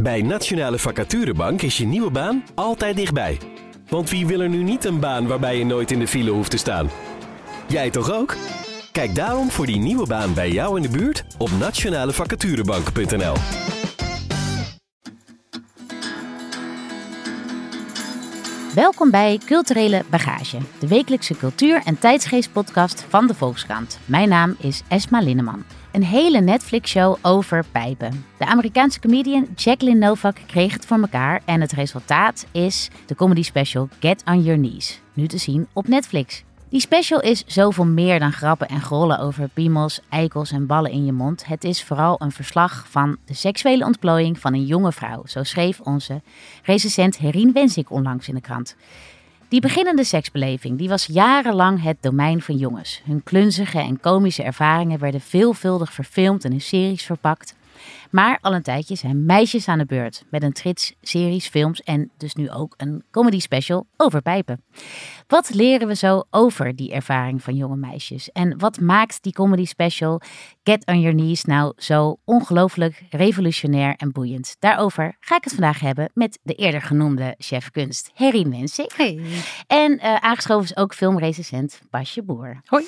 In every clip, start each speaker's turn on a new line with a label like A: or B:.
A: Bij Nationale Vacaturebank is je nieuwe baan altijd dichtbij. Want wie wil er nu niet een baan waarbij je nooit in de file hoeft te staan? Jij toch ook? Kijk daarom voor die nieuwe baan bij jou in de buurt op nationalevacaturebank.nl.
B: Welkom bij Culturele Bagage, de wekelijkse cultuur- en tijdsgeestpodcast van de Volkskrant. Mijn naam is Esma Linneman. Een hele Netflix-show over pijpen. De Amerikaanse comedian Jacqueline Novak kreeg het voor elkaar en het resultaat is de comedy special Get on Your Knees, nu te zien op Netflix. Die special is zoveel meer dan grappen en grollen over piemels, eikels en ballen in je mond. Het is vooral een verslag van de seksuele ontplooiing van een jonge vrouw. Zo schreef onze recensent Herien Wensik onlangs in de krant. Die beginnende seksbeleving die was jarenlang het domein van jongens. Hun klunzige en komische ervaringen werden veelvuldig verfilmd en in series verpakt. Maar al een tijdje zijn meisjes aan de beurt met een trits series, films en dus nu ook een comedy special over pijpen. Wat leren we zo over die ervaring van jonge meisjes? En wat maakt die comedy special Get on Your Knees nou zo ongelooflijk revolutionair en boeiend? Daarover ga ik het vandaag hebben met de eerder genoemde chef kunst Herrie Mensik.
C: Hey.
B: En uh, aangeschoven is ook filmrecensent Basje Boer.
C: Hoi.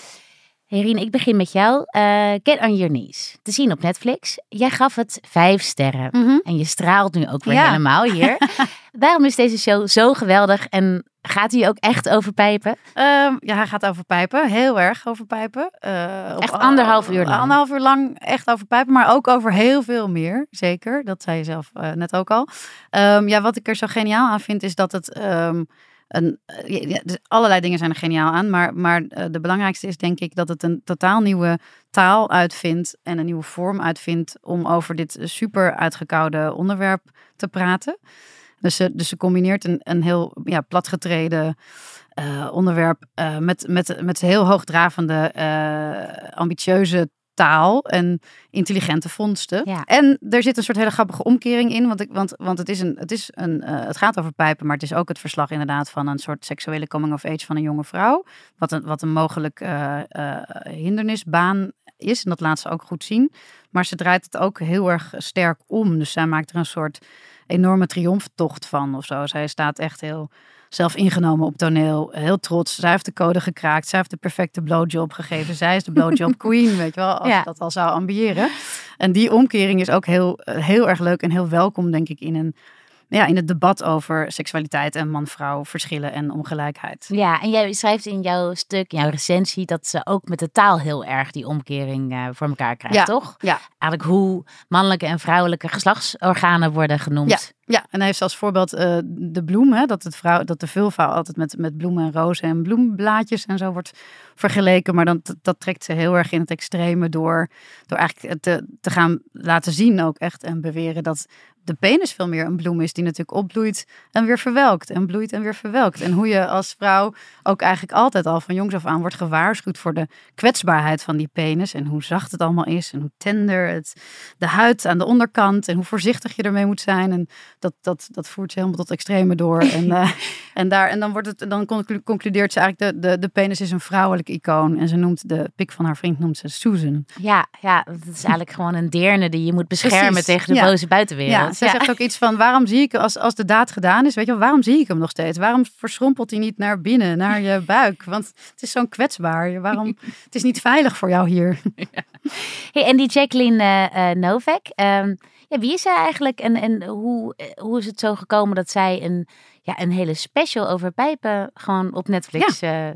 B: Herien, ik begin met jou. Uh, Get on Your Knees. Te zien op Netflix. Jij gaf het vijf sterren.
C: Mm -hmm.
B: En je straalt nu ook weer
C: Ja.
B: helemaal hier. Daarom is deze show zo geweldig. En gaat hij ook echt over pijpen?
C: Um, ja, hij gaat over pijpen. Heel erg over pijpen. Uh,
B: echt anderhalf uur lang.
C: Anderhalf uur lang echt over pijpen. Maar ook over heel veel meer. Zeker. Dat zei je zelf uh, net ook al. Um, ja, wat ik er zo geniaal aan vind is dat het... Um, een, ja, dus allerlei dingen zijn er geniaal aan, maar, maar uh, de belangrijkste is denk ik dat het een totaal nieuwe taal uitvindt en een nieuwe vorm uitvindt om over dit super uitgekoude onderwerp te praten. Dus ze, dus ze combineert een, een heel ja, platgetreden uh, onderwerp uh, met, met, met heel hoogdravende, ambitieuze taal en intelligente vondsten.
B: Ja.
C: En er zit een soort hele grappige omkering in, want, ik, want, want het, is een, het, is een, uh, het gaat over pijpen, maar het is ook het verslag inderdaad van een soort seksuele coming of age van een jonge vrouw. Wat een, wat een mogelijk uh, uh, hindernisbaan is. En dat laat ze ook goed zien. Maar ze draait het ook heel erg sterk om. Dus zij maakt er een soort enorme triomftocht van of zo. Zij staat echt heel zelf ingenomen op toneel. Heel trots. Zij heeft de code gekraakt. Zij heeft de perfecte blowjob gegeven. Zij is de blowjob queen, weet je wel. Als
B: Ja.
C: je dat al zou ambiëren. En die omkering is ook heel, heel erg leuk en heel welkom, denk ik, in, een, ja, in het debat over seksualiteit en man-vrouw verschillen en ongelijkheid.
B: Ja, en jij schrijft in jouw stuk, in jouw recensie, dat ze ook met de taal heel erg die omkering uh, voor elkaar krijgt,
C: Ja.
B: toch?
C: Ja.
B: Eigenlijk hoe mannelijke en vrouwelijke geslachtsorganen worden genoemd.
C: Ja, en hij heeft als voorbeeld uh, de bloem, hè, dat, het vrouw, dat de vulva altijd met, met bloemen en rozen en bloemblaadjes en zo wordt vergeleken. Maar dan, dat trekt ze heel erg in het extreme door, door eigenlijk te, te gaan laten zien ook echt en beweren dat de penis veel meer een bloem is die natuurlijk opbloeit en weer verwelkt en bloeit en weer verwelkt. En hoe je als vrouw ook eigenlijk altijd al van jongs af aan wordt gewaarschuwd voor de kwetsbaarheid van die penis en hoe zacht het allemaal is en hoe tender het, de huid aan de onderkant en hoe voorzichtig je ermee moet zijn. En dat, dat, dat voert ze helemaal tot extreme door. En, uh, en, daar, en dan, wordt het, dan concludeert ze eigenlijk, de, de, de penis is een vrouwelijk icoon. En ze noemt de pik van haar vriend noemt ze Susan.
B: Ja, ja dat is eigenlijk gewoon een deerne die je moet beschermen
C: Precies,
B: tegen de
C: ja.
B: boze buitenwereld.
C: Ja, ze zegt ook iets van, waarom zie ik, als, als de daad gedaan is, weet je wel, waarom zie ik hem nog steeds? Waarom verschrompelt hij niet naar binnen, naar je buik? Want het is zo'n kwetsbaar. Waarom, het is niet veilig voor jou hier.
B: Hey, en die Jacqueline uh, Novak, um, ja, wie is zij eigenlijk en, en hoe, hoe is het zo gekomen dat zij een, ja, een hele special over pijpen gewoon op Netflix ja. Uh,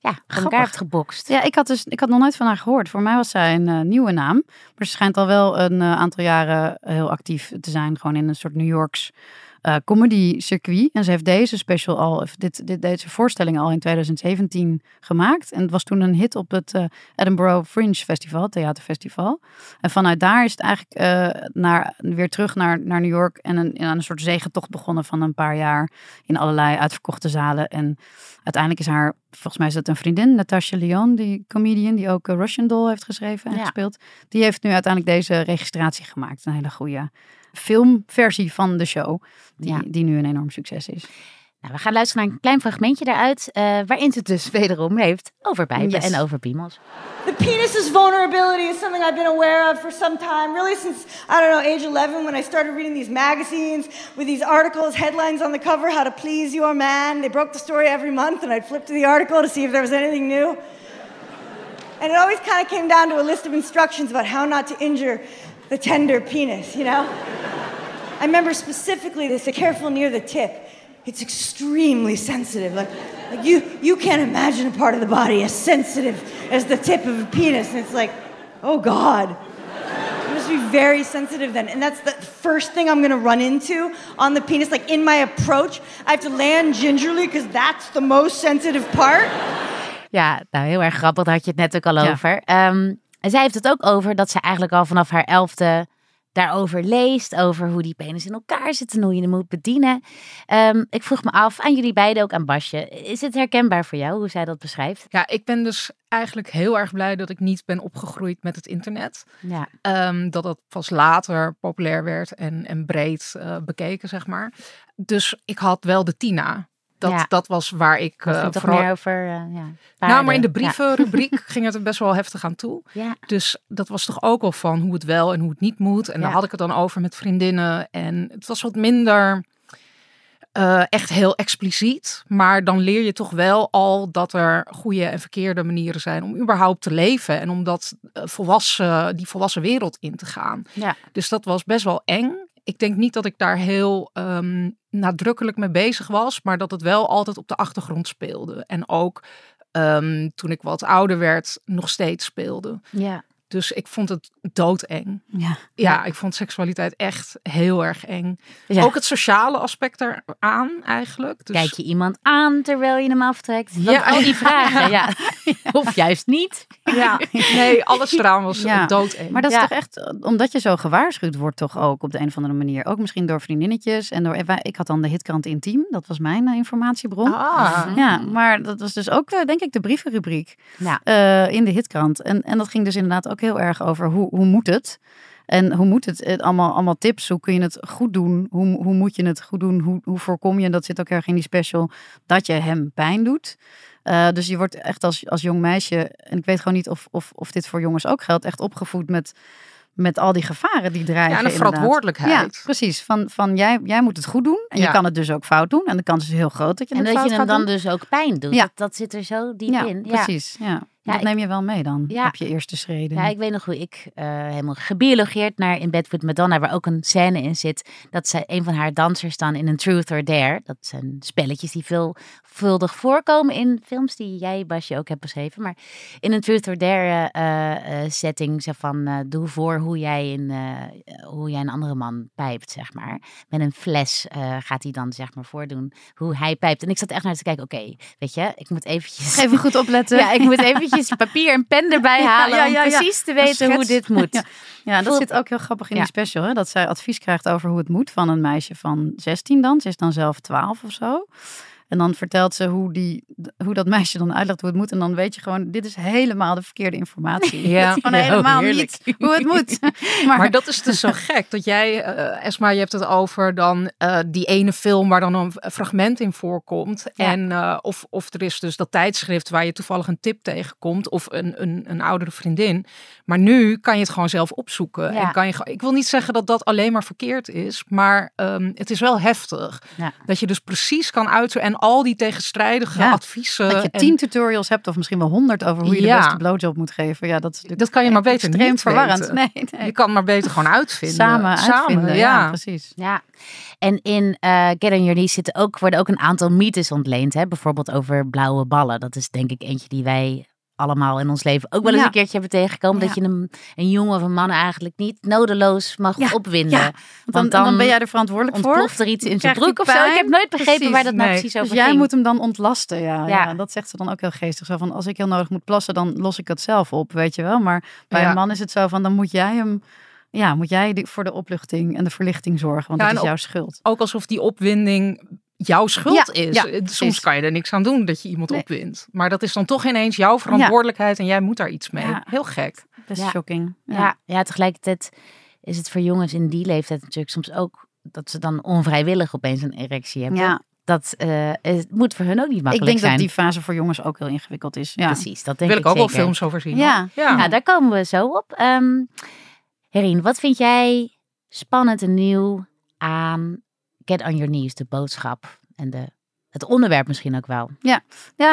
B: ja, van elkaar heeft gebokst?
C: Ja, ik had, dus, ik had nog nooit van haar gehoord. Voor mij was zij een uh, nieuwe naam. Maar ze schijnt al wel een uh, aantal jaren heel actief te zijn. Gewoon in een soort New Yorks uh, comedy circuit. En ze heeft deze special al, of dit, dit, deze voorstelling al in 2017 gemaakt. En het was toen een hit op het uh, Edinburgh Fringe Festival, theaterfestival. En vanuit daar is het eigenlijk uh, naar, weer terug naar, naar New York en een, een soort zegentocht begonnen van een paar jaar in allerlei uitverkochte zalen. En uiteindelijk is haar, volgens mij is dat een vriendin, Natasha Lyon, die comedian die ook Russian Doll heeft geschreven en
B: Ja.
C: gespeeld. Die heeft nu uiteindelijk deze registratie gemaakt. Een hele goede filmversie van de show, die,
B: Ja.
C: die nu een enorm succes is.
B: Nou, we gaan luisteren naar een klein fragmentje daaruit, uh, waarin ze het dus wederom heeft over pijpen
C: Yes.
B: en over piemels.
D: The penis's vulnerability is something I've been aware of for some time, really since, I don't know, age 11 when I started reading these magazines with these articles, headlines on the cover, how to please your man. They broke the story every month and I'd flip to the article to see if there was anything new. And it always kind of came down to a list of instructions about how not to injure the tender penis, you know? I remember specifically they said, careful near the tip. It's extremely sensitive. Like, like you, you can't imagine a part of the body as sensitive as the tip of a penis. And it's like, oh God. It must be very sensitive then. And that's the first thing I'm gonna run into on the penis. Like in my approach, I have to land gingerly because that's the most sensitive part.
B: Ja, nou heel erg grappig, daar had je het net ook al
C: Ja.
B: over. Ehm, en zij heeft het ook over dat ze eigenlijk al vanaf haar elfde daarover leest. Over hoe die penis in elkaar zit en hoe je hem moet bedienen. Ehm, ik vroeg me af, aan jullie beiden ook aan Basje. Is het herkenbaar voor jou, hoe zij dat beschrijft?
E: Ja, ik ben dus eigenlijk heel erg blij dat ik niet ben opgegroeid met het internet.
B: Ja,
E: Ehm, dat dat pas later populair werd en, en breed eh, bekeken, zeg maar. Dus ik had wel de Tina. Dat,
B: Ja.
E: dat was waar ik
B: toch
E: vooral...
B: meer over eh, ja,
E: Nou, maar in de
B: Ja.
E: brievenrubriek ging het er best wel heftig aan toe. Dus dat was toch ook al van hoe het wel en hoe het niet moet. En daar had ik het dan over met vriendinnen. En het was wat minder eh, echt heel expliciet. Maar dan leer je toch wel al dat er goede en verkeerde manieren zijn om überhaupt te leven. En om dat volwassen, die volwassen wereld in te gaan.
B: ja.
E: Dus dat was best wel eng. Ik denk niet dat ik daar heel ehm, nadrukkelijk mee bezig was, maar dat het wel altijd op de achtergrond speelde. En ook ehm, toen ik wat ouder werd, nog steeds speelde.
B: ja.
E: Dus ik vond het doodeng.
C: Ja.
E: Ja, ik vond seksualiteit echt heel erg eng.
B: Ja.
E: Ook het sociale aspect eraan eigenlijk. Dus
B: Kijk je iemand aan terwijl je hem aftrekt?
E: Ja.
B: Ja, al die vragen. Ja. Of juist niet.
E: ja, nee, alles eraan was doodeng.
C: Maar dat is toch echt, omdat je zo gewaarschuwd wordt toch ook op de een of andere manier. Ook misschien door vriendinnetjes en door, ik had dan de hitkrant Intiem, dat was mijn eh, informatiebron.
E: ah,
C: Ja, maar dat was dus ook, eh, denk ik, de brievenrubriek
B: Ja.
C: eh, in de hitkrant. En, en dat ging dus inderdaad ook heel erg over hoe, hoe moet het? En hoe moet het? Het Allemaal, allemaal tips. Hoe kun je het goed doen? Hoe, hoe moet je het goed doen? Hoe, hoe voorkom je, en dat zit ook erg in die special, dat je hem pijn doet? Eh, dus je wordt echt als, als jong meisje, en ik weet gewoon niet of, of, of dit voor jongens ook geldt, echt opgevoed met, met al die gevaren die dreigen.
E: ja, en een
C: inderdaad.
E: verantwoordelijkheid.
C: Ja, precies. Van, van jij, jij moet het goed doen. En je kan het dus ook fout doen. En de kans is heel groot dat je
B: En
C: het
B: dat je hem dan
C: doen.
B: dus ook pijn doet.
C: Ja.
B: Dat, dat zit er zo diep
C: ja,
B: in. Ja.
C: precies. Ja.
B: Ja,
C: dat
B: ik-
C: neem je wel mee dan
B: Ja.
C: op je eerste schreden.
B: Ja, ik weet nog hoe ik eh, helemaal gebiologeerd naar In Bed with Madonna, waar ook een scène in zit, dat zij een van haar dansers dan in een Truth or Dare, dat zijn spelletjes die veelvuldig voorkomen in films die jij, Basje, ook hebt beschreven, maar in een Truth or Dare eh, eh, setting, zo van doe voor hoe jij, een, eh, hoe jij een andere man pijpt, zeg maar. Met een fles gaat hij dan zeg maar voordoen hoe hij pijpt. En ik zat echt naar te kijken, oké, weet je, ik moet eventjes...
C: Even goed opletten.
B: Ja, ik moet eventjes papier en pen erbij halen
C: ja, ja,
B: om precies te weten hoe dit moet.
C: Ja. Dat zit ook heel grappig in die special. Hè? Dat zij advies krijgt over hoe het moet van een meisje van 16 dan. Ze is dan zelf 12 of zo. En dan vertelt ze hoe, die, hoe dat meisje dan uitlegt hoe het moet. En dan weet je gewoon, dit is helemaal de verkeerde informatie.
E: Ja.
C: Het is gewoon
B: Ja,
C: helemaal
B: heerlijk.
C: niet hoe het moet.
E: Maar,
C: Maar,
E: dat is dus zo gek dat jij, eh, Esma, je hebt het over dan eh, die ene film waar dan een fragment in voorkomt.
B: Ja.
E: En eh, of, of er is dus dat tijdschrift waar je toevallig een tip tegenkomt of een, een, een oudere vriendin. Maar nu kan je het gewoon zelf opzoeken.
B: Ja.
E: En kan je, ik wil niet zeggen dat dat alleen maar verkeerd is, maar ehm, het is wel heftig. Dat je dus precies kan uitzoeken en al die tegenstrijdige
C: Ja,
E: adviezen.
C: dat je
E: en-
C: tien tutorials hebt of misschien wel honderd over hoe je de beste blowjob moet geven. Ja, dat, is
E: Dat kan je maar beter
C: extreem
E: niet
C: verwarrend.
E: weten.
C: Nee, nee.
E: Je kan maar beter gewoon uitvinden.
C: Samen uitvinden. Ja,
E: ja.
C: precies.
B: Ja, en in eh Get on Your Knees zitten ook, worden ook een aantal mythes ontleend. Hè? Bijvoorbeeld over blauwe ballen. Dat is denk ik eentje die wij allemaal in ons leven ook wel eens
C: Ja.
B: een keertje hebben tegengekomen.
C: Ja.
B: Dat je een, een jongen of een man eigenlijk niet nodeloos mag
C: Ja,
B: opwinden.
C: ja. Want dan,
B: Want
C: dan,
B: dan
C: ben jij er verantwoordelijk voor.
B: Ontploft er iets in zijn broek of zo. Ik heb nooit begrepen
C: Precies,
B: waar dat nou
E: nee.
B: precies
C: Dus
B: over
C: jij
B: ging.
C: moet hem dan ontlasten, ja.
B: Ja.
C: ja. Dat zegt ze dan ook heel geestig. Zo van, als ik heel nodig moet plassen, dan los ik het zelf op, weet je wel. Maar bij
E: Ja.
C: een man is het zo van, dan moet jij hem... Ja, moet jij voor de opluchting en de verlichting zorgen, want
E: Ja,
C: dat is jouw schuld.
E: ook alsof die opwinding jouw schuld
C: Ja,
E: is.
C: ja,
E: Soms
C: precies.
E: kan je er niks aan doen dat je iemand
C: Nee.
E: opwint. Maar dat is dan toch ineens jouw verantwoordelijkheid en jij moet daar iets mee.
C: Ja.
E: Heel gek.
C: Best
B: Ja.
C: shocking.
B: Ja. Ja, tegelijkertijd is het voor jongens in die leeftijd natuurlijk soms ook dat ze dan onvrijwillig opeens een erectie hebben.
C: Ja.
B: dat eh, het moet voor hun ook niet
C: Ik
B: makkelijk
C: denk
B: zijn.
C: dat die fase voor jongens ook heel ingewikkeld is. Ja.
B: Precies, dat
E: Daar
B: denk
E: wil ik ook wel
B: zeker.
E: films over zien.
C: Ja.
E: ja.
B: Nou, daar komen we zo op. Ehm Herien, wat vind jij spannend en nieuw aan Get on Your Knees, de boodschap en de, het onderwerp misschien ook wel?
C: Ja,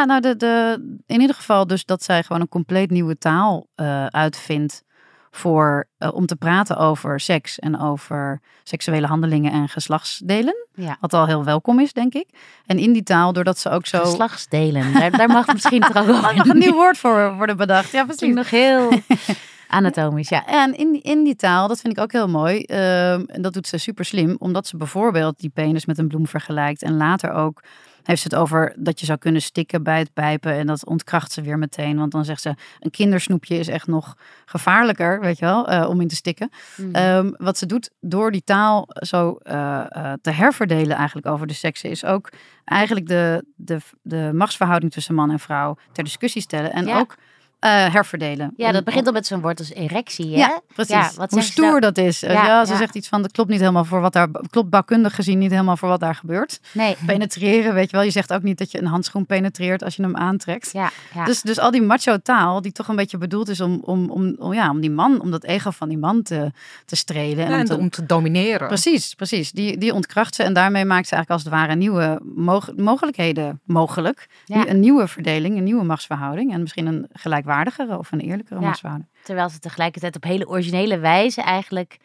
C: nou, de, de, in ieder geval dus dat zij gewoon een compleet nieuwe taal eh, uitvindt voor, eh, om te praten over seks en over seksuele handelingen en geslachtsdelen.
B: Ja.
C: Wat al heel welkom is, denk ik. En in die taal, doordat ze ook zo...
B: Geslachtsdelen, daar, daar mag misschien
C: nog een nieuw woord voor worden bedacht. Ja, precies.
B: nog heel anatomisch, ja.
C: En in, die- in die taal, dat vind ik ook heel mooi. ehm, en dat doet ze super slim, omdat ze bijvoorbeeld die penis met een bloem vergelijkt. En later ook heeft ze het over dat je zou kunnen stikken bij het pijpen. En dat ontkracht ze weer meteen. Want dan zegt ze, een kindersnoepje is echt nog gevaarlijker, weet je wel, eh, om in te stikken.
B: Mhm.
C: Ehm, wat ze doet door die taal zo eh, eh, te herverdelen eigenlijk over de seksen, is ook eigenlijk de, de, de machtsverhouding tussen man en vrouw ter discussie stellen. En
B: Ja.
C: ook eh, herverdelen.
B: ja, dat begint al met zo'n woord als erectie, hè?
C: ja, precies.
B: Ja, wat
C: Hoe stoer
B: nou?
C: dat is. Eh,
B: Ja,
C: Ja, ze
B: ja.
C: zegt iets van, dat klopt niet helemaal voor wat daar, klopt bouwkundig gezien niet helemaal voor wat daar gebeurt.
B: Nee,
C: Penetreren, weet je wel. Je zegt ook niet dat je een handschoen penetreert als je hem aantrekt.
B: ja, ja.
C: Dus, dus al die macho taal, die toch een beetje bedoeld is om, om, om, om, ja, om die man, om dat ego van die man te, te strelen.
E: Ja,
C: om
E: en
C: te-
E: om te domineren.
C: Precies, precies. Die, die ontkracht ze en daarmee maakt ze eigenlijk als het ware nieuwe mog- mogelijkheden mogelijk.
B: Ja.
C: Een nieuwe verdeling, een nieuwe machtsverhouding en misschien een gelijkwaardigere of een eerlijkere
B: Ja.
C: machtsverhouding.
B: Terwijl ze tegelijkertijd op hele originele wijze eigenlijk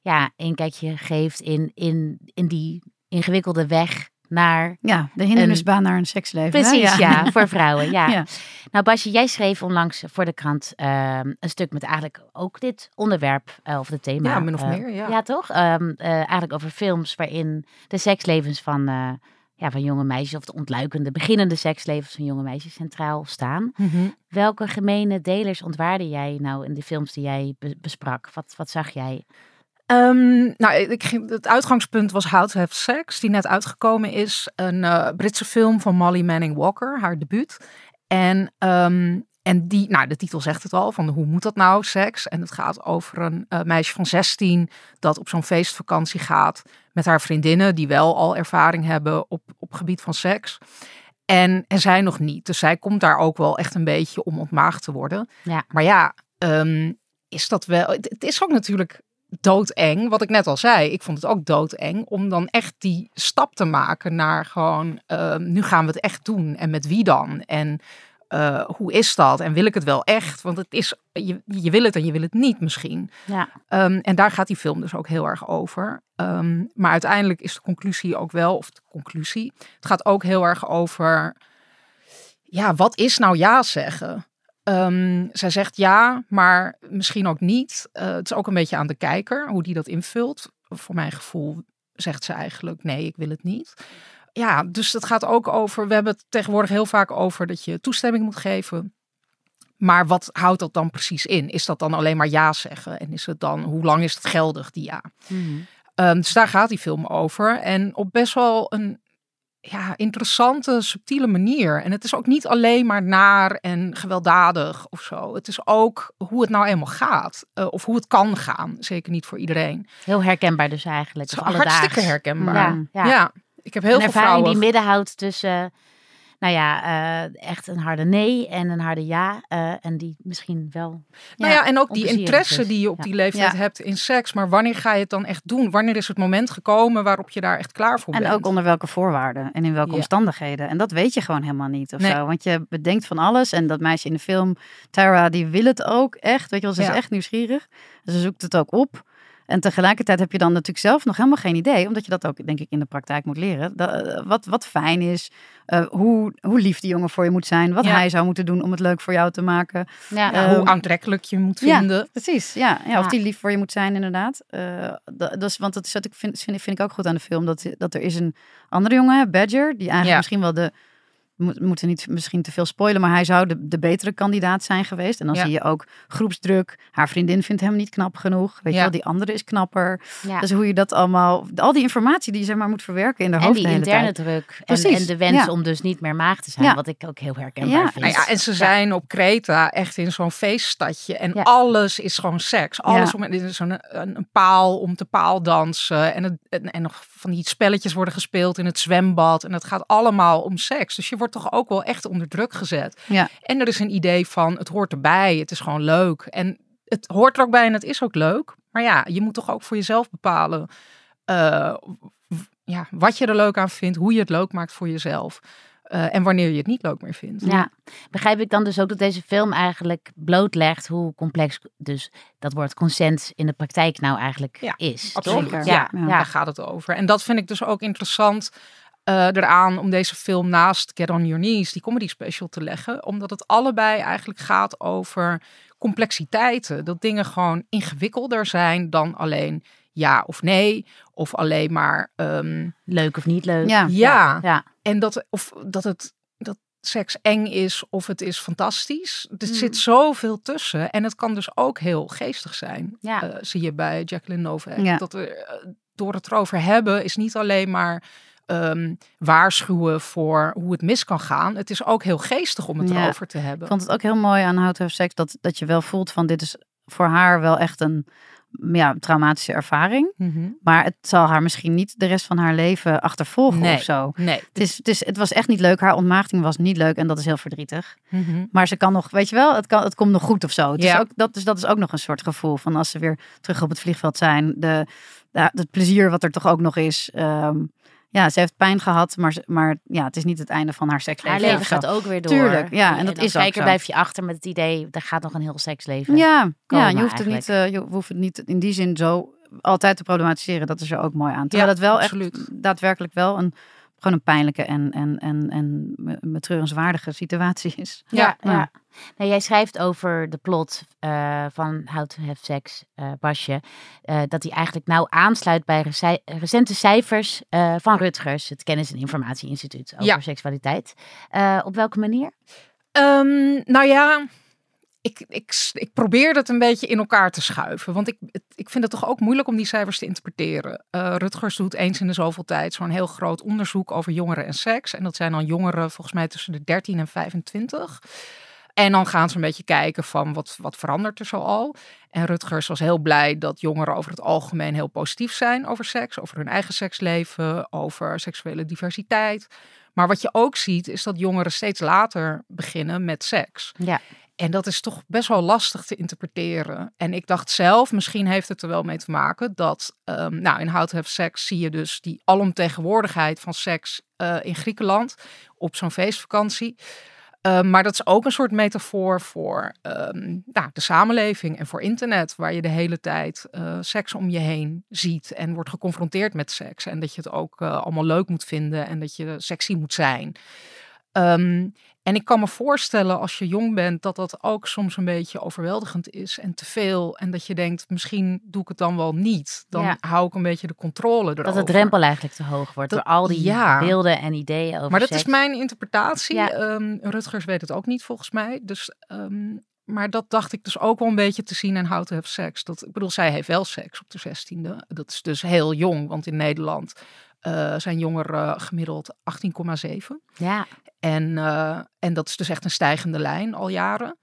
B: ja, een kijkje geeft in, in, in die ingewikkelde weg naar...
C: Ja, de hindernisbaan naar een seksleven. hè?
B: Precies, ja, voor vrouwen. Ja.
C: Ja.
B: Nou, Basje, jij schreef onlangs voor de krant ehm, een stuk met eigenlijk ook dit onderwerp, eh, of het thema.
E: Ja, min of
B: eh,
E: meer, ja.
B: Ja, toch? Ehm, eh, eigenlijk over films waarin de sekslevens van, eh, ja, van jonge meisjes, of de ontluikende, beginnende sekslevens van jonge meisjes centraal staan.
E: Mhm.
B: Welke gemene delers ontwaarde jij nou in de films die jij be- besprak? Wat, wat zag jij?
E: Ehm, nou, ik, ging- het uitgangspunt was How to Have Sex, die net uitgekomen is. Een eh, Britse film van Molly Manning Walker, haar debuut. En, ehm, en die, nou, de titel zegt het al, van hoe moet dat nou, seks? En het gaat over een eh, meisje van 16 dat op zo'n feestvakantie gaat met haar vriendinnen, die wel al ervaring hebben op, op gebied van seks. En, en zij nog niet. Dus zij komt daar ook wel echt een beetje om ontmaagd te worden.
B: Ja.
E: Maar ja, ehm, is dat wel. Het, het is ook natuurlijk doodeng. Wat ik net al zei, ik vond het ook doodeng om dan echt die stap te maken naar gewoon, ehm, nu gaan we het echt doen. En met wie dan? En eh, hoe is dat? En wil ik het wel echt? Want het is, je, je wil het en je wil het niet misschien.
B: Ja,
E: Ehm, en daar gaat die film dus ook heel erg over. Ehm, maar uiteindelijk is de conclusie ook wel, of de conclusie, het gaat ook heel erg over, ja, wat is nou ja zeggen? Ehm, zij zegt ja, maar misschien ook niet. Eh, het is ook een beetje aan de kijker hoe die dat invult. Voor mijn gevoel zegt ze eigenlijk nee, ik wil het niet. Ja, dus het gaat ook over, we hebben het tegenwoordig heel vaak over dat je toestemming moet geven. Maar wat houdt dat dan precies in? Is dat dan alleen maar ja zeggen? En is het dan, hoe lang is het geldig, die ja?
B: Mhm.
E: Ehm, dus daar gaat die film over. En op best wel een ja, interessante, subtiele manier. En het is ook niet alleen maar naar en gewelddadig of zo. Het is ook hoe het nou eenmaal gaat. eh, of hoe het kan gaan. Zeker niet voor iedereen.
B: heel herkenbaar dus eigenlijk.
E: Het is
B: alledaags.
E: hartstikke herkenbaar.
B: Ja,
E: Ja,
B: ja.
E: Ik heb heel
B: een
E: veel
B: ervaring
E: vrouwen...
B: die midden houdt tussen, nou ja, eh, echt een harde nee en een harde ja. eh, en die misschien wel.
E: Nou ja, en ook die interesse
B: is.
E: die je op
B: Ja.
E: die leeftijd
C: Ja.
E: hebt in seks. Maar wanneer ga je het dan echt doen? Wanneer is het moment gekomen waarop je daar echt klaar voor
C: En
E: bent?
C: ook onder welke voorwaarden en in welke
E: Ja.
C: omstandigheden. En dat weet je gewoon helemaal niet of
E: Nee.
C: zo. Want je bedenkt van alles. En dat meisje in de film, Tara, die wil het ook echt. Weet je wel, ze is echt nieuwsgierig. En ze zoekt het ook op. En tegelijkertijd heb je dan natuurlijk zelf nog helemaal geen idee. Omdat je dat ook, denk ik, in de praktijk moet leren. Dat, eh, wat, wat fijn is. eh, hoe, hoe lief die jongen voor je moet zijn. Wat
E: Ja.
C: hij zou moeten doen om het leuk voor jou te maken.
B: Ja,
E: Ja,
C: Ehm,
E: hoe aantrekkelijk je moet
C: ja.
E: vinden.
C: Precies, ja. ja of
B: Ja.
C: die lief voor je moet zijn, inderdaad. Eh, dat, dat is, want dat is wat ik vind, vind, vind ik ook goed aan de film. Dat, dat er is een andere jongen, Badger, die eigenlijk
E: Ja.
C: misschien wel de, we moeten niet misschien te veel spoilen, maar hij zou de, de betere kandidaat zijn geweest. En dan
E: Ja.
C: zie je ook groepsdruk. Haar vriendin vindt hem niet knap genoeg. Weet
E: Ja.
C: je wel, die andere is knapper.
B: Ja.
C: Dus hoe je dat allemaal, al die informatie die je zeg maar moet verwerken in de
B: en
C: hoofd
B: die
C: de hele
B: interne
C: tijd.
B: druk. En,
C: Precies,
B: en de wens
C: ja.
B: om dus niet meer maag te zijn.
C: Ja.
B: Wat ik ook heel herkenbaar
C: Ja.
B: vind.
E: Nou ja, en ze zijn op Kreta echt in zo'n feeststadje. En
B: Ja.
E: alles is gewoon seks. Alles
C: Ja.
E: om, is zo'n een, een paal om te paaldansen. En, het, en, en nog van die spelletjes worden gespeeld in het zwembad. En het gaat allemaal om seks. Dus je wordt toch ook wel echt onder druk gezet.
C: Ja.
E: En er is een idee van het hoort erbij. Het is gewoon leuk. En het hoort er ook bij en het is ook leuk. Maar ja, je moet toch ook voor jezelf bepalen eh, ja, wat je er leuk aan vindt. Hoe je het leuk maakt voor jezelf. eh, en wanneer je het niet leuk meer vindt.
B: Ja, begrijp ik dan dus ook dat deze film eigenlijk blootlegt hoe complex dus dat woord consent in de praktijk nou eigenlijk
E: Ja,
B: is.
E: absoluut.
C: Ja,
B: ja.
C: ja.
E: Daar gaat het over. En dat vind ik dus ook interessant eh, eraan om deze film naast Get On Your Knees, die comedy special, te leggen. Omdat het allebei eigenlijk gaat over complexiteiten. Dat dingen gewoon ingewikkelder zijn dan alleen ja of nee. Of alleen maar ehm,
B: Leuk of niet leuk.
C: Ja.
E: ja.
B: Ja.
E: En dat, of dat het dat seks eng is of het is fantastisch. Er
B: Mm.
E: zit zoveel tussen. En het kan dus ook heel geestig zijn.
B: Ja.
E: Eh, zie je bij Jacqueline Novak.
C: Ja.
E: Dat er, eh, door het erover hebben is niet alleen maar ehm, waarschuwen voor hoe het mis kan gaan. Het is ook heel geestig om het
C: Ja.
E: erover te hebben.
C: Ik vond het ook heel mooi aan How to Have Sex dat, dat je wel voelt van dit is voor haar wel echt een ja, traumatische ervaring.
E: Mhm.
C: Maar het zal haar misschien niet de rest van haar leven achtervolgen
E: Nee.
C: of zo.
E: Nee.
C: Het, is, het, is, het was echt niet leuk. Haar ontmaagding was niet leuk en dat is heel verdrietig.
E: Mhm.
C: Maar ze kan nog, weet je wel, het, kan, het komt nog goed of zo. Het
E: Ja.
C: is ook, dat, dus dat is ook nog een soort gevoel van als ze weer terug op het vliegveld zijn. De, de, het plezier wat er toch ook nog is. Ehm, ja, ze heeft pijn gehad, maar, maar ja, het is niet het einde van haar seksleven.
B: Haar leven gaat ook weer door.
C: Tuurlijk, ja, en dat is ook
B: Zeker blijf je achter met het idee, er gaat nog een heel seksleven.
C: Ja,
B: komen
C: ja je, hoeft het niet, eh, je hoeft het niet in die zin zo altijd te problematiseren. Dat is er ook mooi aan. Terwijl het wel
E: absoluut.
C: echt daadwerkelijk wel een, gewoon een pijnlijke en, en, en, en betreurenswaardige situatie is.
B: Ja, ja.
C: Ja.
B: Nee, jij schrijft over de plot eh, van How to Have Sex, eh, Basje. eh, dat hij eigenlijk nou aansluit bij rece- recente cijfers eh, van Rutgers, het Kennis- en Informatieinstituut over
E: Ja.
B: seksualiteit. Eh, op welke manier?
E: Ehm, nou ja, ik, ik, ik probeer het een beetje in elkaar te schuiven. Want ik, ik vind het toch ook moeilijk om die cijfers te interpreteren. Eh, Rutgers doet eens in de zoveel tijd zo'n heel groot onderzoek over jongeren en seks. En dat zijn dan jongeren volgens mij tussen de 13 en 25. En dan gaan ze een beetje kijken van wat, wat verandert er zoal. En Rutgers was heel blij dat jongeren over het algemeen heel positief zijn over seks. Over hun eigen seksleven, over seksuele diversiteit. Maar wat je ook ziet is dat jongeren steeds later beginnen met seks.
B: Ja.
E: En dat is toch best wel lastig te interpreteren. En ik dacht zelf, misschien heeft het er wel mee te maken dat, ehm, nou, in How to Have Sex zie je dus die alomtegenwoordigheid van seks eh, in Griekenland op zo'n feestvakantie. Ehm, maar dat is ook een soort metafoor voor ehm, nou, de samenleving en voor internet, waar je de hele tijd eh, seks om je heen ziet en wordt geconfronteerd met seks. En dat je het ook eh, allemaal leuk moet vinden en dat je sexy moet zijn. Ehm, en ik kan me voorstellen als je jong bent dat dat ook soms een beetje overweldigend is en te veel. En dat je denkt, misschien doe ik het dan wel niet. Dan
B: Ja.
E: hou ik een beetje de controle erover.
B: Dat de drempel eigenlijk te hoog wordt
E: Dat-
B: door al die
E: ja.
B: beelden en ideeën over
E: Maar dat
B: seks.
E: is mijn interpretatie.
B: Ja.
E: Ehm, Rutgers weet het ook niet volgens mij. Dus, ehm, maar dat dacht ik dus ook wel een beetje te zien in How to Have Sex. Dat, ik bedoel, zij heeft wel seks op de 16e. Dat is dus heel jong, want in Nederland eh, zijn jongeren gemiddeld 18,7.
B: Ja,
E: En, eh, en dat is dus echt een stijgende lijn al jaren.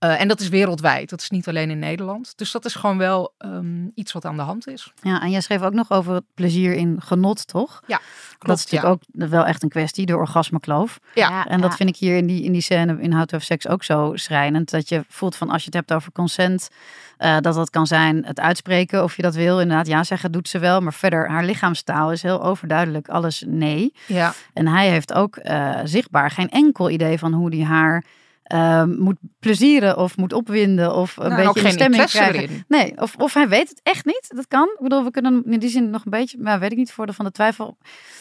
E: Eh, en dat is wereldwijd, dat is niet alleen in Nederland. Dus dat is gewoon wel ehm, iets wat aan de hand is.
C: Ja, en jij schreef ook nog over het plezier in genot, toch?
E: Ja,
C: dat is natuurlijk ook wel echt een kwestie, de orgasmekloof.
E: Ja,
C: En dat vind ik hier in die, in die scène in How to Have Sex ook zo schrijnend. Dat je voelt van als je het hebt over consent, eh, dat dat kan zijn het uitspreken of je dat wil. Inderdaad, ja zeggen doet ze wel. Maar verder, haar lichaamstaal is heel overduidelijk alles nee.
E: ja.
C: En hij heeft ook eh, zichtbaar geen enkel idee van hoe hij haar eh, moet plezieren of moet opwinden of een
E: Nou, ook
C: beetje een
E: geen
C: stemming krijgen.
E: erin.
C: Nee, of, of hij weet het echt niet. Dat kan. Ik bedoel, we kunnen in die zin nog een beetje, maar weet ik niet, voordeel van de twijfel.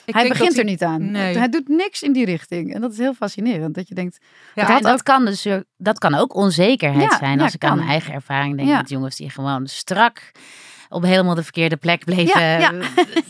E: Ik
C: hij begint er niet aan.
E: Nee.
C: Hij doet niks in die richting. En dat is heel fascinerend. Dat je denkt,
E: Ja,
B: dat
C: ook
B: kan dus dat kan ook onzekerheid
C: Ja,
B: zijn.
C: ja,
B: Als ik aan mijn eigen ervaring denk
C: Ja.
B: met jongens die gewoon strak op helemaal de verkeerde plek bleven
C: Ja, ja.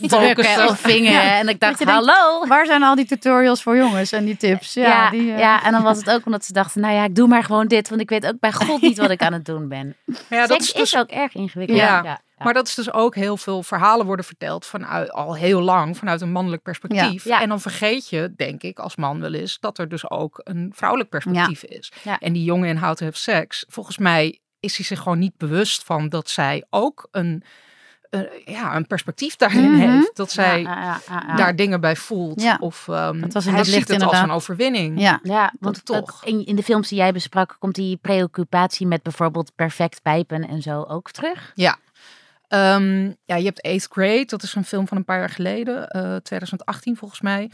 B: drukken of vingeren.
C: Ja.
B: En ik dacht,
C: denkt,
B: hallo.
C: Waar zijn al die tutorials voor jongens en die tips? Ja,
B: Ja,
C: die, eh,
B: ja, en dan was het ook omdat ze dachten, nou ja, ik doe maar gewoon dit, want ik weet ook bij God niet wat ik aan het doen ben.
E: Ja, dat
B: Seks
E: is
B: is,
E: dus
B: ook erg ingewikkeld.
E: Ja,
B: ja.
E: Maar dat is dus ook heel veel verhalen worden verteld vanuit al heel lang vanuit een mannelijk perspectief.
B: Ja. Ja.
E: En dan vergeet je, denk ik, als man wel eens, dat er dus ook een vrouwelijk perspectief is.
B: Ja.
E: En die jongen in How to Have Sex, volgens mij is hij zich gewoon niet bewust van dat zij ook een, eh, ja, een perspectief daarin
C: Mhm.
E: heeft. Dat zij
B: Ja, ja, ja, ja.
E: daar dingen bij voelt.
C: Ja.
E: Of ehm
C: Dat was in
E: hij
C: dat
E: ziet
C: licht
E: het als
C: inderdaad.
E: een overwinning.
C: ja.
B: Ja, want
E: toch.
B: dat- in, in de films die jij besprak, komt die preoccupatie met bijvoorbeeld perfect pijpen en zo ook terug.
E: Ehm, ja, je hebt Eighth Grade, dat is een film van een paar jaar geleden, eh 2018 volgens mij.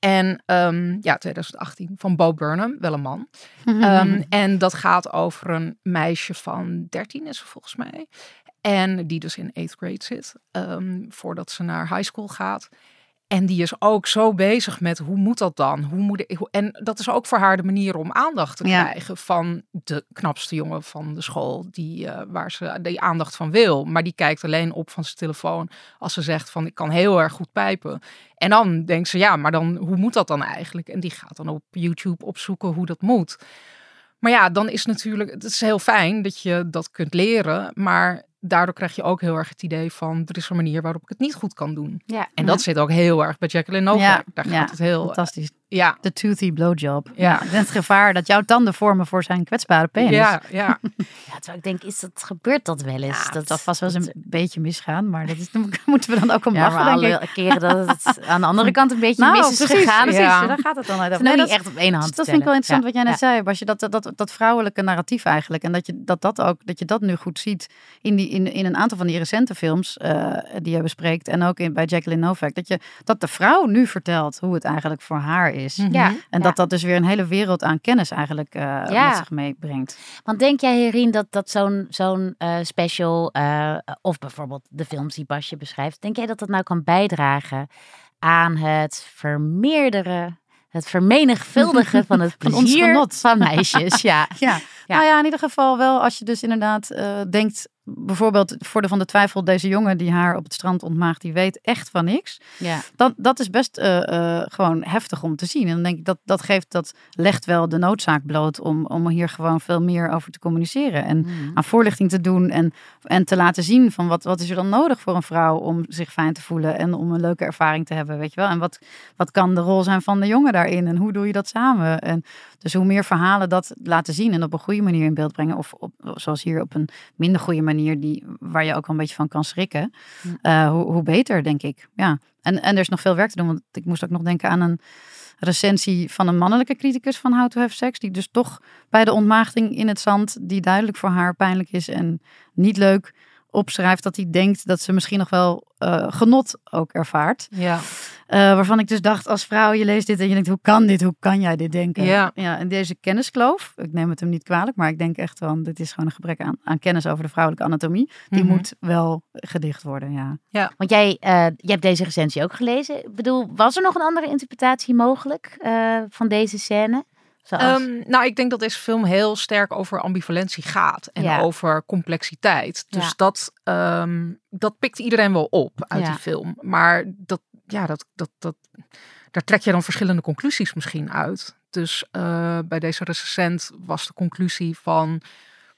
E: En ehm, ja, 2018 van Bo Burnham, wel een man.
C: Mhm.
E: Ehm, en dat gaat over een meisje van 13 is ze volgens mij. En die dus in 8th grade zit, ehm, voordat ze naar high school gaat. En die is ook zo bezig met hoe moet dat dan? Hoe moet ik, en dat is ook voor haar de manier om aandacht te
C: Ja.
E: krijgen van de knapste jongen van de school, die, eh, waar ze die aandacht van wil. Maar die kijkt alleen op van zijn telefoon als ze zegt van ik kan heel erg goed pijpen. En dan denkt ze ja, maar dan hoe moet dat dan eigenlijk? En die gaat dan op YouTube opzoeken hoe dat moet. Maar ja, dan is natuurlijk, het is heel fijn dat je dat kunt leren, maar daardoor krijg je ook heel erg het idee van er is een manier waarop ik het niet goed kan doen.
B: Ja,
E: En dat zit ook heel erg bij Jacqueline Novak.
C: Ja,
E: Daar gaat
C: ja,
E: het heel,
C: Fantastisch.
E: ja,
C: De toothy blowjob.
E: Ja.
C: Het gevaar dat jouw tanden vormen voor zijn kwetsbare penis.
E: ja, ja.
B: Ja, terwijl ik denk, is dat, gebeurt dat wel eens?
C: dat
B: dat
C: zal vast wel eens
B: dat-
C: een beetje misgaan, maar dat is, moeten we dan ook om
B: Ja,
C: lachen,
B: maar alle keren dat het aan de andere kant een beetje
C: Nou,
B: mis is
C: precies,
B: gegaan.
C: precies,
E: Ja.
C: daar gaat het dan uit. Nee,
B: niet echt op één hand
C: Dus dat vind ik wel interessant wat jij net zei, Basje. Dat, dat, dat, dat vrouwelijke narratief eigenlijk. En dat je dat, dat ook, dat je dat nu goed ziet in, die, in, in een aantal van die recente films eh, die je bespreekt. En ook in, bij Jacqueline Novak. Dat, je, dat de vrouw nu vertelt hoe het eigenlijk voor haar is.
E: Mhm.
B: Ja,
C: En
B: ja.
C: dat dat dus weer een hele wereld aan kennis eigenlijk eh,
B: Ja.
C: met zich meebrengt.
B: Want denk jij, Herien, dat, dat zo'n zo'n eh, special, eh, of bijvoorbeeld de films die Basje beschrijft, denk jij dat dat nou kan bijdragen aan het vermeerderen, het vermenigvuldigen van het
C: Van ons
B: plezier
C: genot.
B: van meisjes? Ja.
C: Ja. nou ja, in ieder geval wel als je dus inderdaad eh, denkt, bijvoorbeeld voor de van de twijfel, deze jongen die haar op het strand ontmaagt, die weet echt van niks.
B: ja.
C: Dat, dat is best eh, eh, gewoon heftig om te zien. En dan denk ik dat dat geeft, dat legt wel de noodzaak bloot om, om hier gewoon veel meer over te communiceren. En
B: Mhm.
C: aan voorlichting te doen en, en te laten zien van wat, wat is er dan nodig voor een vrouw om zich fijn te voelen en om een leuke ervaring te hebben, weet je wel. En wat, wat kan de rol zijn van de jongen daarin en hoe doe je dat samen? En dus hoe meer verhalen dat laten zien en op een goede manier in beeld brengen of op, zoals hier op een minder goede manier die, waar je ook wel een beetje van kan schrikken, eh, hoe, hoe beter denk ik. Ja. En, en er is nog veel werk te doen, want ik moest ook nog denken aan een recensie van een mannelijke criticus van How to Have Sex, die dus toch bij de ontmaagding in het zand, die duidelijk voor haar pijnlijk is en niet leuk, opschrijft dat hij denkt dat ze misschien nog wel eh, genot ook ervaart.
E: ja.
C: Eh, waarvan ik dus dacht, als vrouw, je leest dit en je denkt, hoe kan dit? Hoe kan jij dit denken?
E: Ja.
C: ja en deze kenniskloof, ik neem het hem niet kwalijk, maar ik denk echt van, dit is gewoon een gebrek aan, aan kennis over de vrouwelijke anatomie. Die
E: Mhm.
C: moet wel gedicht worden, ja.
B: Want jij, eh, je hebt deze recensie ook gelezen. Ik bedoel, was er nog een andere interpretatie mogelijk eh, van deze scène?
E: Ehm, nou, ik denk dat deze film heel sterk over ambivalentie gaat en
B: Ja.
E: over complexiteit. Dus
B: Ja.
E: dat, ehm, dat pikt iedereen wel op uit
B: Ja.
E: die film. Maar dat, ja, dat, dat, dat, daar trek je dan verschillende conclusies misschien uit. Dus eh, bij deze recensent was de conclusie van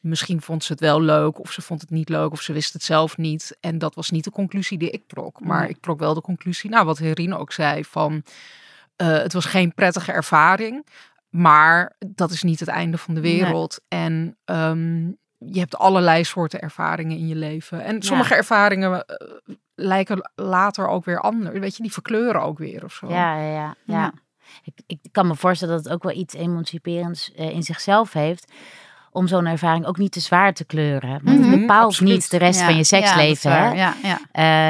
E: misschien vond ze het wel leuk of ze vond het niet leuk of ze wist het zelf niet. En dat was niet de conclusie die ik trok. Maar ik trok wel de conclusie, nou wat Herine ook zei, van eh, het was geen prettige ervaring. Maar dat is niet het einde van de
C: Nee.
E: wereld. En ehm, je hebt allerlei soorten ervaringen in je leven. En sommige ervaringen eh, lijken later ook weer anders. Weet je, die verkleuren ook weer of zo.
B: Ja, ja, ja. ja.
C: Ja.
B: Ik, ik kan me voorstellen dat het ook wel iets emanciperends eh, in zichzelf heeft. Om zo'n ervaring ook niet te zwaar te kleuren. Want het
C: Mhm,
B: bepaalt
E: absoluut.
B: niet de rest
C: Ja,
B: van je
C: ja, dat is
B: seksleven.
C: waar.
B: hè?
C: Ja, ja.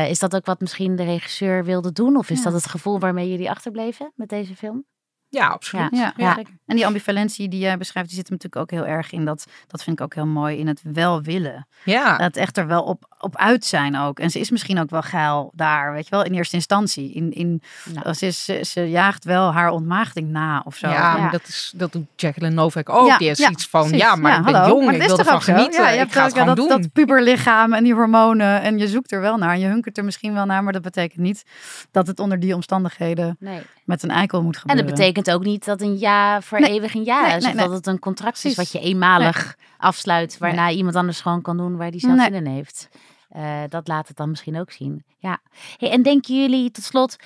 B: Eh, is dat ook wat misschien de regisseur wilde doen? Of is
C: Ja.
B: dat het gevoel waarmee jullie achterbleven met deze film?
E: Ja, absoluut.
C: Ja. En die ambivalentie die jij beschrijft, die zit hem natuurlijk ook heel erg in dat, dat vind ik ook heel mooi, in het wel willen.
E: Ja.
C: Het echt er wel op, op uit zijn ook. En ze is misschien ook wel geil daar, weet je wel, in eerste instantie. In, in,
B: Nou.
C: ze, is, ze, ze jaagt wel haar ontmaagding na of zo.
E: Ja, dat, is, dat doet Jacqueline Novak ook.
C: Ja,
E: die heeft
C: ja,
E: iets van,
C: precies.
E: ja, maar ik ben
C: hallo.
E: jong,
C: Maar
E: ik
C: het
E: wil
C: is
E: ervan genieten.
C: Ja, je
E: ik
C: hebt
E: ga
C: ook
E: het
C: dat,
E: doen.
C: dat puberlichaam en die hormonen. En je zoekt er wel naar. En je hunkert er misschien wel naar. Maar dat betekent niet dat het onder die omstandigheden
B: Nee.
C: met een eikel moet
B: En
C: gebeuren.
B: dat betekent ook niet dat een ja voor
C: Nee.
B: eeuwig een ja
C: Nee,
B: is.
C: nee,
B: of
C: nee.
B: dat het een contract is wat je eenmalig afsluit. Waarna iemand anders gewoon kan doen waar die zelf
C: Nee.
B: zin in heeft. Eh, dat laat het dan misschien ook zien. Ja. Hey, en denken jullie tot slot,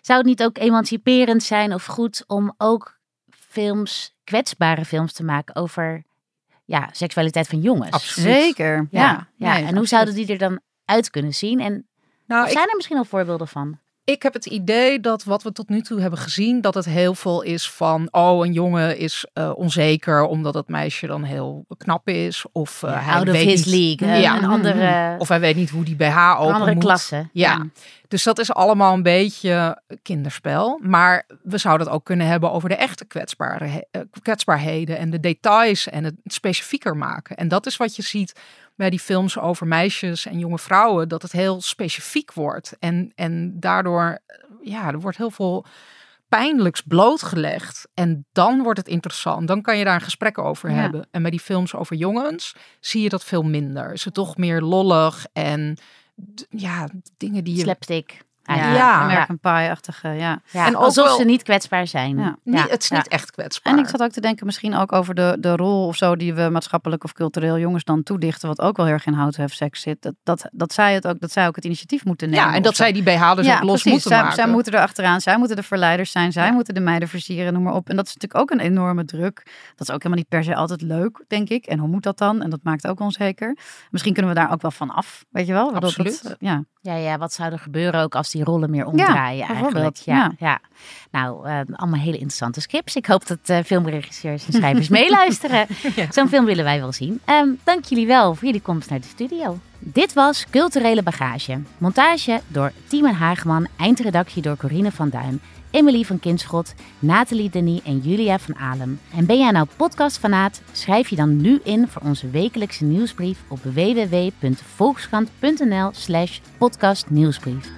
B: zou het niet ook emanciperend zijn of goed om ook films, kwetsbare films te maken over ja, seksualiteit van jongens?
E: Absoluut.
C: Zeker.
B: Ja,
C: Ja,
B: ja.
C: Nee,
B: en hoe zouden die er dan uit kunnen zien? En
E: Nou, ik,
B: zijn er misschien al voorbeelden van?
E: Ik heb het idee dat wat we tot nu toe hebben gezien, dat het heel veel is van, oh, een jongen is eh, onzeker omdat het meisje dan heel knap is. Of uh, hij
B: Out of
E: weet
B: his
E: niet,
B: league. eh,
E: Ja.
B: een andere,
E: Of hij weet niet hoe die BH open
B: een andere
E: moet.
B: klasse.
E: Ja. Dus dat is allemaal een beetje kinderspel. Maar we zouden het ook kunnen hebben over de echte kwetsbare, eh, kwetsbaarheden en de details en het specifieker maken. En dat is wat je ziet bij die films over meisjes en jonge vrouwen, dat het heel specifiek wordt. En, en daardoor, eh, ja, er wordt heel veel pijnlijks blootgelegd. En dan wordt het interessant. Dan kan je daar een gesprek over
C: Ja.
E: hebben. En bij die films over jongens zie je dat veel minder. Is het toch meer lollig en ja, dingen die je
B: Slapstick.
C: Ja,
B: eigenlijk.
E: Ja.
C: American Pie-achtige, ja.
B: Ja,
E: En
B: alsof
E: wel-
B: ze niet kwetsbaar zijn.
C: Ja.
E: niet, het is
B: ja.
E: niet echt kwetsbaar.
C: En ik zat ook te denken misschien ook over de, de rol of zo die we maatschappelijk of cultureel jongens dan toedichten. Wat ook wel heel erg in How to Have Sex zit. Dat, dat, dat, zij het ook, dat zij ook het initiatief moeten nemen.
E: ja, en dat
C: zo.
E: zij die BH dus ook los
C: precies.
E: moeten
C: zij,
E: maken.
C: zij moeten er achteraan. Zij moeten de verleiders zijn. Zij
E: Ja.
C: moeten de meiden versieren, noem maar op. En dat is natuurlijk ook een enorme druk. Dat is ook helemaal niet per se altijd leuk, denk ik. En hoe moet dat dan? En dat maakt ook onzeker. Misschien kunnen we daar ook wel van af, weet je wel? Dat-
E: Absoluut.
C: ja.
B: Ja, ja, wat zou er gebeuren ook als die rollen meer omdraaien eigenlijk?
C: bijvoorbeeld,
B: Ja, ja.
C: ja.
B: Nou, eh, allemaal hele interessante scripts. Ik hoop dat eh, filmregisseurs en schrijvers meeluisteren. Zo'n film willen wij wel zien. Ehm, dank jullie wel voor jullie komst naar de studio. Dit was Culturele Bagage. Montage door Tiemen Hageman, eindredactie door Corine van Duin, Emily van Kinschot, Nathalie Denis en Julia van Alem. En ben jij nou podcastfanaat? Schrijf je dan nu in voor onze wekelijkse nieuwsbrief op www.volkskrant.nl slash podcastnieuwsbrief.